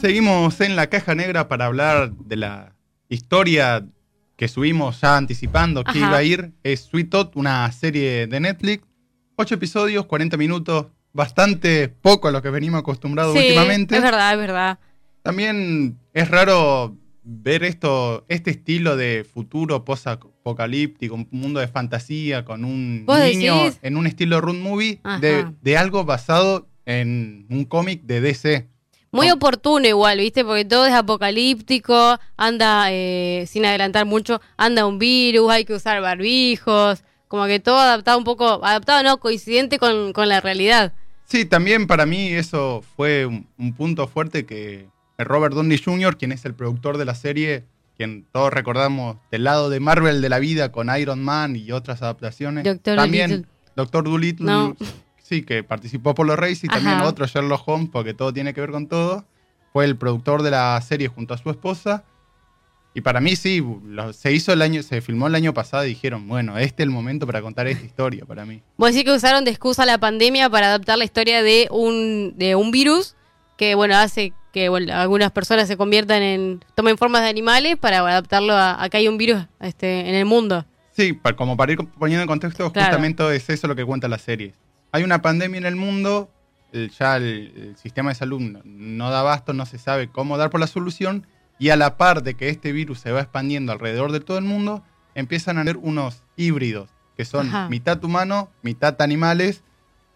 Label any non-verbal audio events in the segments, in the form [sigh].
Seguimos en la caja negra para hablar de la historia que subimos ya anticipando que Ajá. iba a ir. Es Sweet Tot, una serie de Netflix. Ocho episodios, 40 minutos. Bastante poco a lo que venimos acostumbrados Sí, últimamente. es verdad, es verdad. También es raro ver esto, este estilo de futuro post-apocalíptico, un mundo de fantasía con un ¿Vos niño decís? en un estilo road movie de, de algo basado en un cómic de DC. Muy ¿Cómo? oportuno igual, ¿viste? Porque todo es apocalíptico, anda, eh, sin adelantar mucho, anda un virus, hay que usar barbijos, como que todo adaptado un poco, adaptado no, coincidente con, con la realidad. Sí, también para mí eso fue un, un punto fuerte que Robert Downey Jr., quien es el productor de la serie, quien todos recordamos del lado de Marvel de la vida con Iron Man y otras adaptaciones. Doctor también. Doctor Dolittle, No. sí, que participó por los Reyes y también otro Sherlock Holmes, porque todo tiene que ver con todo. Fue el productor de la serie junto a su esposa. Y para mí sí, lo- se hizo el año, se filmó el año pasado y dijeron, bueno, este es el momento para contar esta historia para mí. Vos decís que usaron de excusa la pandemia para adaptar la historia de un, de un virus que, bueno, hace que bueno, algunas personas se conviertan en, tomen formas de animales para adaptarlo a, a que hay un virus este, en el mundo. Sí, pa- como para ir poniendo en contexto, Claro. justamente es eso lo que cuenta la serie. Hay una pandemia en el mundo, el- ya el, el sistema de salud no, no da abasto, no se sabe cómo dar por la solución, y a la par de que este virus se va expandiendo alrededor de todo el mundo, empiezan a haber unos híbridos, que son Ajá. mitad humano, mitad animales,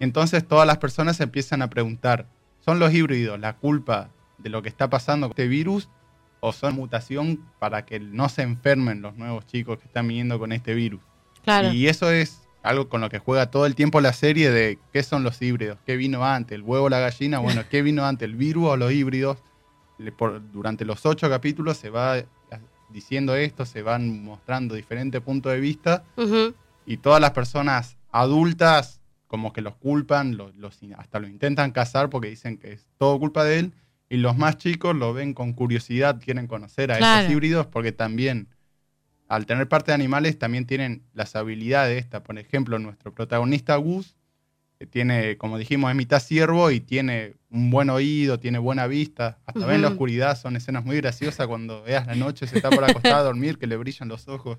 entonces todas las personas se empiezan a preguntar, ¿son los híbridos la culpa de lo que está pasando con este virus? ¿O son mutación para que no se enfermen los nuevos chicos que están viniendo con este virus? Claro. Y eso es algo con lo que juega todo el tiempo la serie de qué son los híbridos, qué vino antes, el huevo o la gallina, bueno, qué vino antes, el virus o los híbridos. Por- durante los ocho capítulos se va diciendo esto, se van mostrando diferentes puntos de vista y todas las personas adultas como que los culpan, los, hasta lo intentan casar porque dicen que es todo culpa de él y los más chicos lo ven con curiosidad, quieren conocer a Claro. estos híbridos porque también al tener parte de animales también tienen las habilidades estas. Por ejemplo, nuestro protagonista Gus, que tiene, como dijimos, es mitad ciervo y tiene un buen oído, tiene buena vista. Hasta ve en la oscuridad, son escenas muy graciosas cuando veas la noche, se está por acostar a dormir, que le brillan los ojos.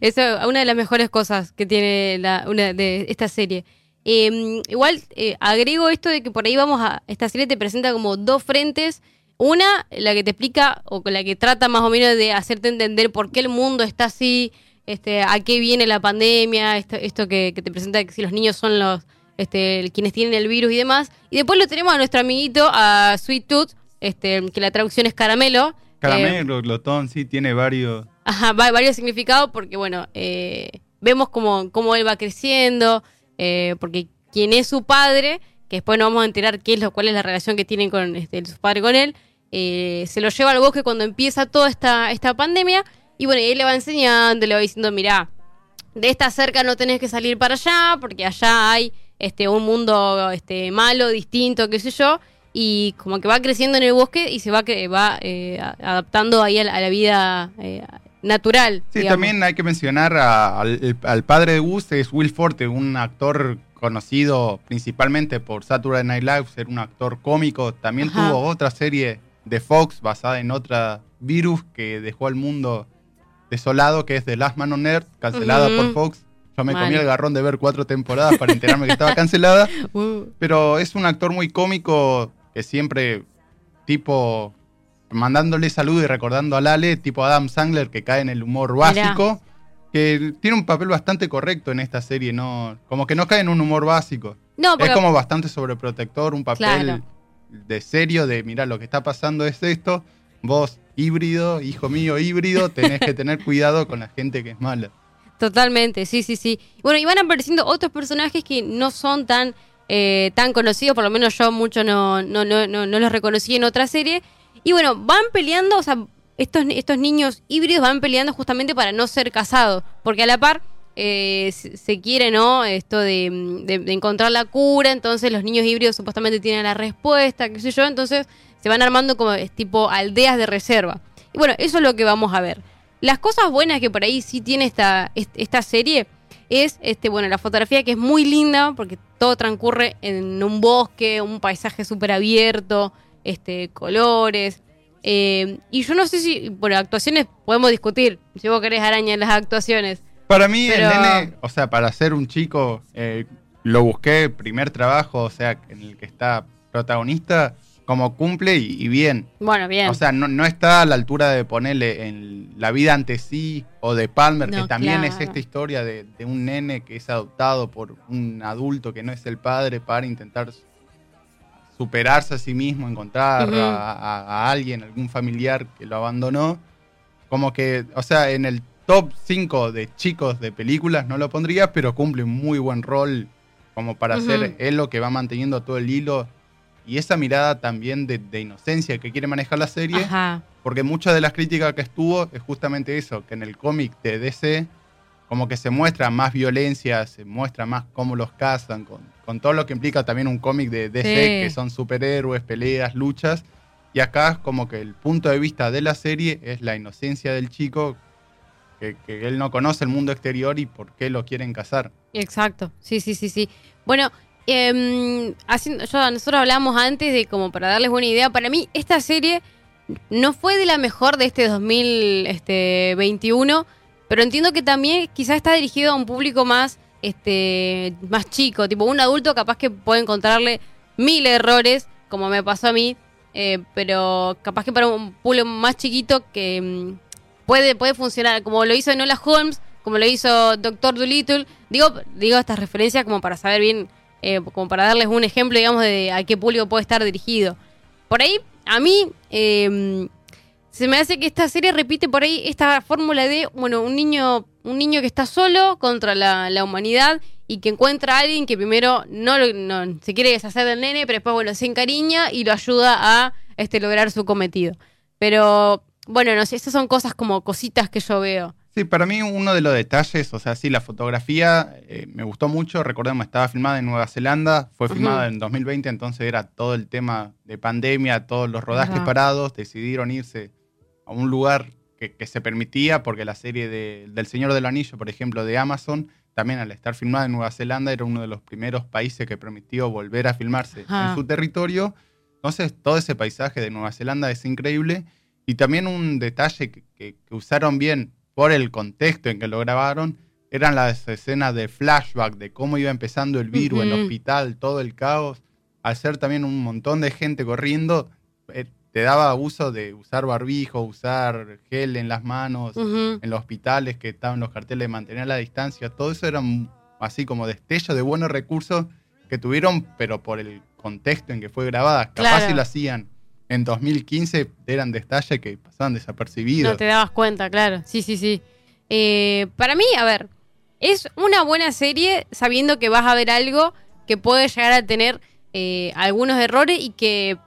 Eso es una de las mejores cosas que tiene la, una de esta serie. Eh, igual eh, agrego esto de que por ahí vamos a. Esta serie te presenta como dos frentes. Una, la que te explica o con la que trata más o menos de hacerte entender por qué el mundo está así, este, a qué viene la pandemia, esto, esto que, que te presenta que si los niños son los este, quienes tienen el virus y demás. Y después lo tenemos a nuestro amiguito, a Sweet Tooth, este, que la traducción es caramelo. Eh, Caramelo, glotón, sí, tiene varios. Ajá, varios significados porque, bueno, eh, vemos cómo, cómo él va creciendo, eh, porque quien es su padre, que después nos vamos a enterar qué es lo, cuál es la relación que tienen con este, su padre con él, eh, se lo lleva al bosque cuando empieza toda esta, esta pandemia y, bueno, él le va enseñando, le va diciendo, mirá, de esta cerca no tenés que salir para allá porque allá hay este, un mundo este, malo, distinto, qué sé yo, y como que va creciendo en el bosque y se va, va eh, adaptando ahí a la, a la vida eh, natural. Sí, digamos. también hay que mencionar a- al, al padre de Gus, es Will Forte, un actor conocido principalmente por Saturday Night Live, ser un actor cómico. También Ajá. tuvo otra serie de Fox basada en otra virus que dejó al mundo desolado, que es The Last Man on Earth, cancelada por Fox. Yo me Mal. comí el garrón de ver cuatro temporadas para enterarme que estaba cancelada. [laughs] Uh, Pero es un actor muy cómico que siempre, tipo, mandándole salud y recordando a Lale, tipo Adam Sandler, que cae en el humor básico, que tiene un papel bastante correcto en esta serie, no como que no cae en un humor básico. no, porque Es como bastante sobreprotector, un papel Claro. de serio, de mira, lo que está pasando es esto, vos híbrido, hijo mío híbrido, tenés que tener cuidado con la gente que es mala. Totalmente, sí, sí, sí. Bueno, y van apareciendo otros personajes que no son tan, eh, tan conocidos, por lo menos yo mucho no, no, no, no, no los reconocí en otra serie. Y bueno, van peleando, o sea, estos, estos niños híbridos van peleando justamente para no ser casados, porque a la par eh, se, quiere, ¿no? Esto de, de- encontrar la cura, entonces los niños híbridos supuestamente tienen la respuesta, qué sé yo, entonces se van armando como tipo aldeas de reserva. Y bueno, eso es lo que vamos a ver. Las cosas buenas que por ahí sí tiene esta, est- esta serie es, este, bueno, la fotografía que es muy linda porque todo transcurre en un bosque, un paisaje súper abierto, este, colores. eh, y yo no sé si, bueno, actuaciones podemos discutir. Si vos querés araña en las actuaciones. Para mí, Pero- el nene, o sea, para ser un chico, eh, lo busqué, primer trabajo, o sea, en el que está protagonista, como cumple y, y bien. Bueno, bien. O sea, no, no está a la altura de ponerle en la vida ante sí o de Palmer, No, que también es esta historia de, de un nene que es adoptado por un adulto que no es el padre para intentar superarse a sí mismo, encontrar a, a- a alguien, algún familiar que lo abandonó. Como que, o sea, en el top 5 de chicos de películas no lo pondría, pero cumple un muy buen rol como para Ujú. ser él lo que va manteniendo todo el hilo. Y esa mirada también de, de inocencia que quiere manejar la serie. Ajá. Porque muchas de las críticas que estuvo es justamente eso, que en el cómic de DC como que se muestra más violencia, se muestra más cómo los cazan, con, con todo lo que implica también un cómic de DC, Sí. que son superhéroes, peleas, luchas. Y acá es como que el punto de vista de la serie es la inocencia del chico, que, que él no conoce el mundo exterior y por qué lo quieren cazar. Exacto, sí, sí, sí, sí. Bueno, em, nosotros hablamos antes de como para darles una idea, para mí esta serie no fue de la mejor de este 2021, pero entiendo que también quizás está dirigido a un público más, este, más chico, tipo un adulto capaz que puede encontrarle mil errores, como me pasó a mí, eh, pero capaz que para un público más chiquito que mm, puede, puede funcionar, como lo hizo Enola Holmes, como lo hizo Doctor Dolittle. Digo, digo estas referencias como para saber bien, eh, como para darles un ejemplo, digamos, de a qué público puede estar dirigido. Por ahí, a mí, eh, se me hace que esta serie repite por ahí esta fórmula de, bueno, un niño, un niño que está solo contra la, la humanidad y que encuentra a alguien que primero no, no se quiere deshacer del nene, pero después, bueno, se encariña y lo ayuda a este, lograr su cometido. Pero, bueno, no sé, esas son cosas como cositas que yo veo. Sí, para mí uno de los detalles, o sea, sí, la fotografía eh, me gustó mucho. Recordemos, estaba filmada en Nueva Zelanda, fue filmada en 2020, entonces era todo el tema de pandemia, todos los rodajes parados. Decidieron irse a un lugar que, que se permitía, porque la serie de- del Señor del Anillo, por ejemplo, de Amazon, también al estar filmada en Nueva Zelanda, era uno de los primeros países que permitió volver a filmarse en su territorio. Entonces, todo ese paisaje de Nueva Zelanda es increíble. Y también un detalle que, que- que usaron bien por el contexto en que lo grabaron, eran las escenas de flashback de cómo iba empezando el virus, el Ujú. hospital, todo el caos. Al ser también un montón de gente corriendo, eh, te daba uso de usar barbijo, usar gel en las manos, en los hospitales que estaban los carteles de mantener la distancia. Todo eso eran así como destellos de buenos recursos que tuvieron, pero por el contexto en que fue grabada. Capaz Claro. si lo hacían en 2015, eran detalles que pasaban desapercibidos. No te dabas cuenta, claro. Sí, sí, sí. Eh, para mí, a ver, es una buena serie sabiendo que vas a ver algo que puede llegar a tener eh, algunos errores y que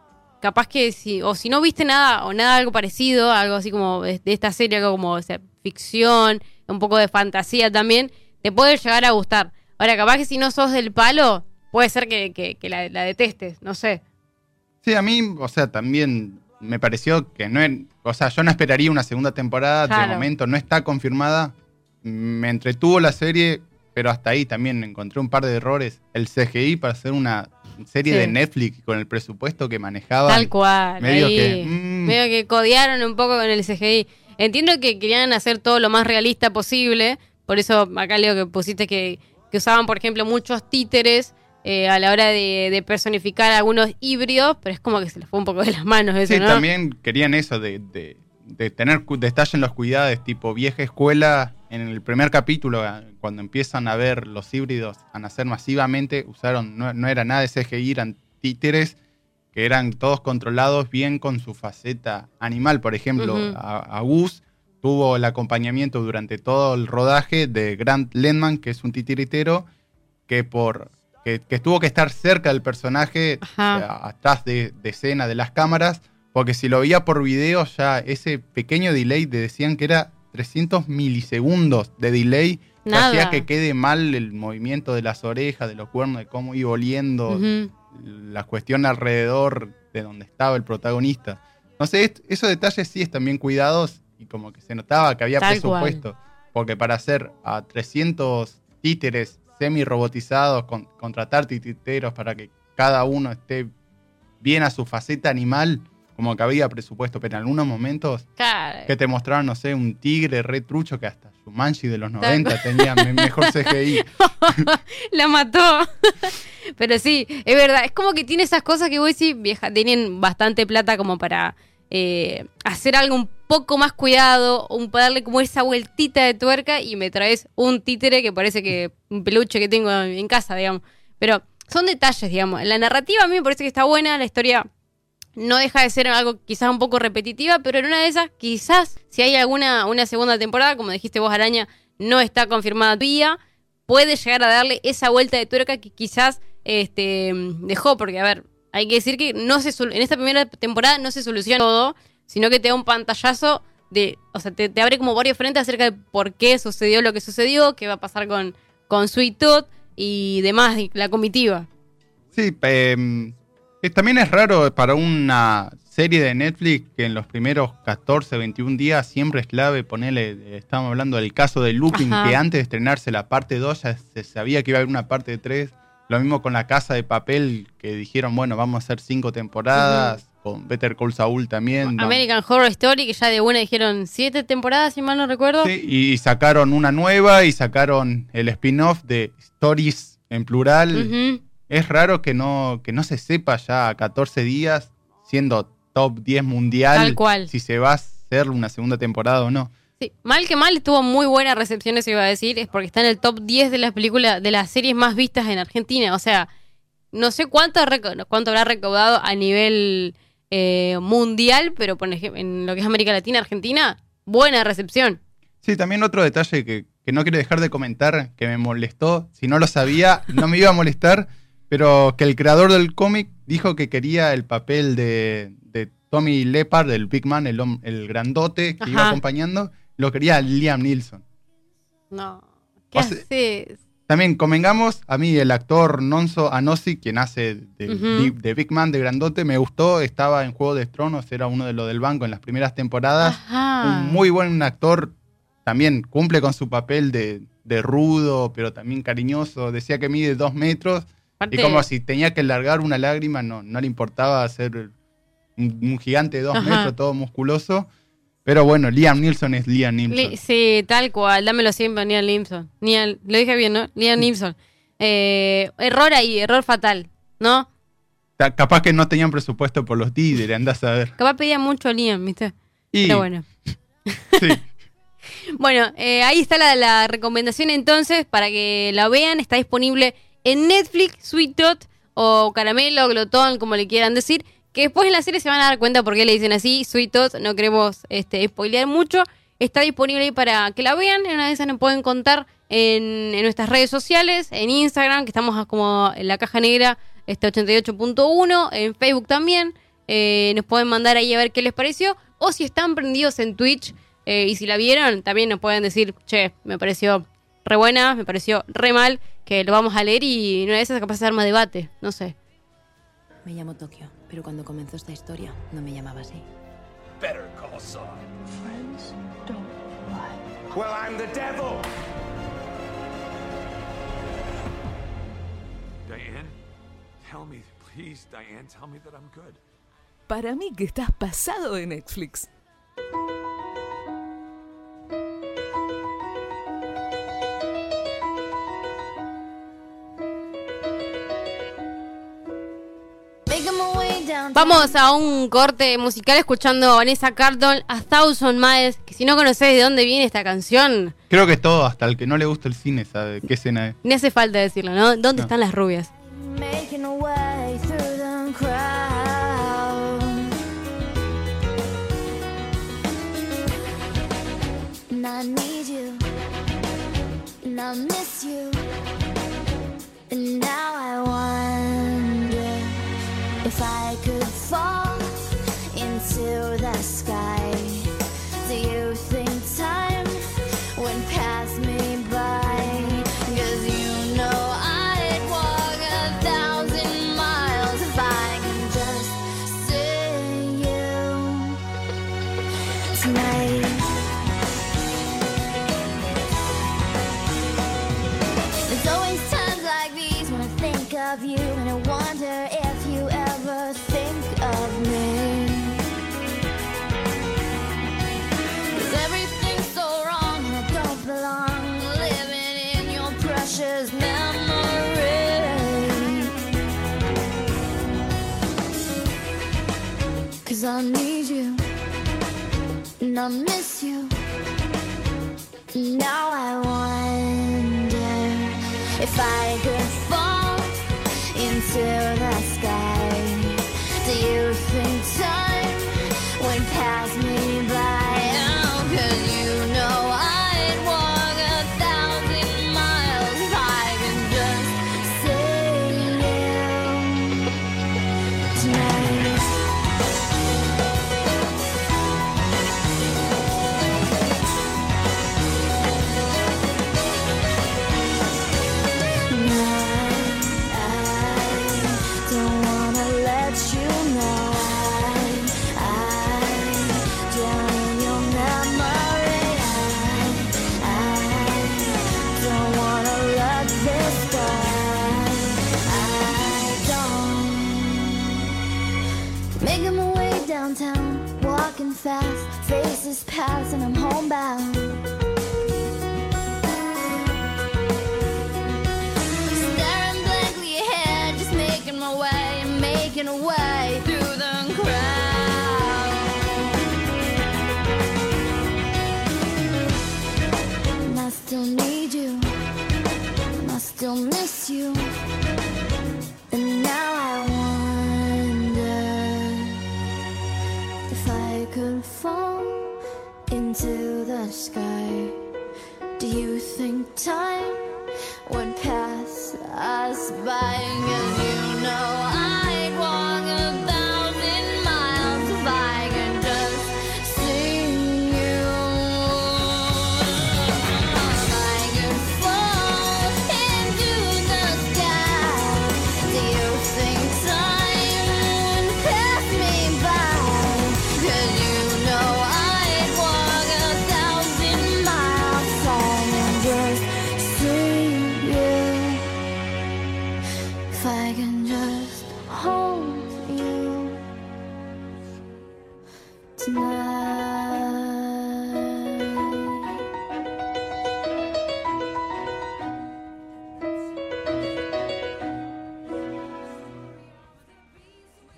capaz que si, o si no viste nada o nada algo parecido, algo así como de, esta serie, algo como ficción, un poco de fantasía también, te puede llegar a gustar. Ahora, capaz que si no sos del palo, puede ser que, la detestes, no sé. Sí, a mí, o sea, también me pareció que no o sea, yo no esperaría una segunda temporada, Claro. de momento no está confirmada. Me entretuvo la serie, pero hasta ahí también encontré un par de errores. El CGI para hacer una serie Sí. de Netflix con el presupuesto que manejaba. Tal cual. medio ahí. que, mm. Medio que codearon un poco con el CGI. Entiendo que querían hacer todo lo más realista posible. Por eso acá leo que pusiste que, que usaban, por ejemplo, muchos títeres eh, a la hora de, de personificar algunos híbridos, pero es como que se les fue un poco de las manos eso, Sí, ¿no? también querían eso de, de- de tener los cuidados, tipo vieja escuela. En el primer capítulo, a- cuando empiezan a ver los híbridos a nacer masivamente, usaron, no, no era nada de CGI, eran títeres que eran todos controlados bien con su faceta animal. Por ejemplo, a, a Gus tuvo el acompañamiento durante todo el rodaje de Grant Ledman, que es un titiritero, que por que, que tuvo que estar cerca del personaje, Ajá. atrás de, de escena de las cámaras, porque si lo veía por video ya ese pequeño delay te decían que era 300 milisegundos de delay. Hacía que quede mal el movimiento de las orejas, de los cuernos, de cómo iba oliendo, la cuestión alrededor de donde estaba el protagonista. No sé, esos detalles sí están bien cuidados y como que se notaba que había Tal cual. presupuesto. Porque para hacer a 300 títeres semi-robotizados, con- contratar titeros para que cada uno esté bien a su faceta animal, como que había presupuesto, pero en algunos momentos Claro. que te mostraron, no sé, un tigre re trucho que hasta Shumanji de los Tal 90 tenía me- mejor CGI. [laughs] La mató. [laughs] Pero sí, es verdad. Es como que tiene esas cosas que vos decís, vieja, tienen bastante plata como para eh, hacer algo un poco más cuidado, un, darle como esa vueltita de tuerca y me traes un títere que parece que un peluche que tengo en casa, digamos. Pero son detalles, digamos. La narrativa a mí me parece que está buena, la historia no deja de ser algo quizás un poco repetitiva, pero en una de esas, quizás, si hay alguna una segunda temporada, como dijiste vos, Araña, no está confirmada todavía, puede llegar a darle esa vuelta de tuerca que quizás este, dejó, porque a ver, hay que decir que no se en esta primera temporada no se soluciona todo, sino que te da un pantallazo de, o sea, te, te abre como varios frentes acerca de por qué sucedió lo que sucedió, qué va a pasar con, con Sweet Tooth y demás, y la comitiva. Sí, eh, también es raro para una serie de Netflix que en los primeros 14, 21 días siempre es clave ponerle, estábamos hablando del caso de Lupin, Ajá. que antes de estrenarse la parte 2 ya se sabía que iba a haber una parte 3. Lo mismo con La Casa de Papel, que dijeron, bueno, vamos a hacer cinco temporadas, con Better Call Saul también. ¿no? American Horror Story, que ya de una dijeron siete temporadas, si mal no recuerdo. Sí, y sacaron una nueva y sacaron el spin-off de Stories en plural. Es raro que no, que no se sepa ya a 14 días, siendo top 10 mundial, Tal cual. si se va a hacer una segunda temporada o no. Sí, mal que mal, tuvo muy buena recepción, eso iba a decir, es porque está en el top 10 de las películas, de las series más vistas en Argentina. O sea, no sé cuánto, cuánto habrá recaudado a nivel eh, mundial, pero por ejemplo, en lo que es América Latina, Argentina, buena recepción. Sí, también otro detalle que, que no quiero dejar de comentar, que me molestó, si no lo sabía, no me iba a molestar, pero que el creador del cómic dijo que quería el papel de, de Tommy Leppard, el Big Man, el, el grandote que iba acompañando, lo quería Liam Neeson. No, ¿qué O sea- haces? También convengamos, a mí el actor Nonso Anosi, quien hace de, Big Man, de Grandote, me gustó, estaba en Juego de Tronos, era uno de los del banco en las primeras temporadas. Ajá. Un muy buen actor, también cumple con su papel de, de rudo, pero también cariñoso. Decía que mide dos metros Aparte- y como si tenía que largar una lágrima, no, no le importaba ser un, un gigante de dos Ajá. metros, todo musculoso. Pero bueno, Liam Neeson es Liam. Li- sí, tal cual, dámelo siempre, Liam. Liam- lo dije bien, ¿no? Liam Neeson. Eh, error ahí, error fatal, ¿no? Ta- Capaz que no tenían presupuesto por los títeres, andás a ver. Capaz pedía mucho a Liam, ¿viste? Y, Pero bueno. [laughs] sí. [laughs] Bueno, eh, ahí está la, la recomendación entonces para que la vean. Está disponible en Netflix, Sweet Tot o Caramelo, Glotón, como le quieran decir. Que después en la serie se van a dar cuenta por qué le dicen así. Sweet Tot, no queremos este, spoilear mucho. Está disponible ahí para que la vean. En una de esas nos pueden contar en, nuestras redes sociales, en Instagram, que estamos como en la caja negra este 88.1, en Facebook también. Eh, nos pueden mandar ahí a ver qué les pareció. O si están prendidos en Twitch eh, y si la vieron, también nos pueden decir, che, me pareció re buena, me pareció re mal, que lo vamos a leer y en una de esas capaz de más debate. No sé. Me llamo Tokio, pero cuando comenzó esta historia no me llamaba así. Better call Saul. Friends don't lie. Well, I'm the devil. Diane, tell me, please, Diane, tell me that I'm good. Para mí que estás pasado de Netflix. Vamos a un corte musical escuchando a Vanessa Carlton, A Thousand Miles, que si no conoces de dónde viene esta canción, Creo que todo, hasta el que no le gusta el cine, sabe qué escena es. ni hace falta decirlo, ¿no? ¿Dónde No. están las rubias? Making a way through the crowd. And I need you. And I miss you. And now I wonder if I could sky. Do you think time went past me by? Cause you know I'd walk a thousand miles if I can just see you tonight. There's always times like these when I think of you. and I miss you. Now I want. still need you, and I still miss you. And now I wonder if I could fall into the sky. Do you think time would pass us by?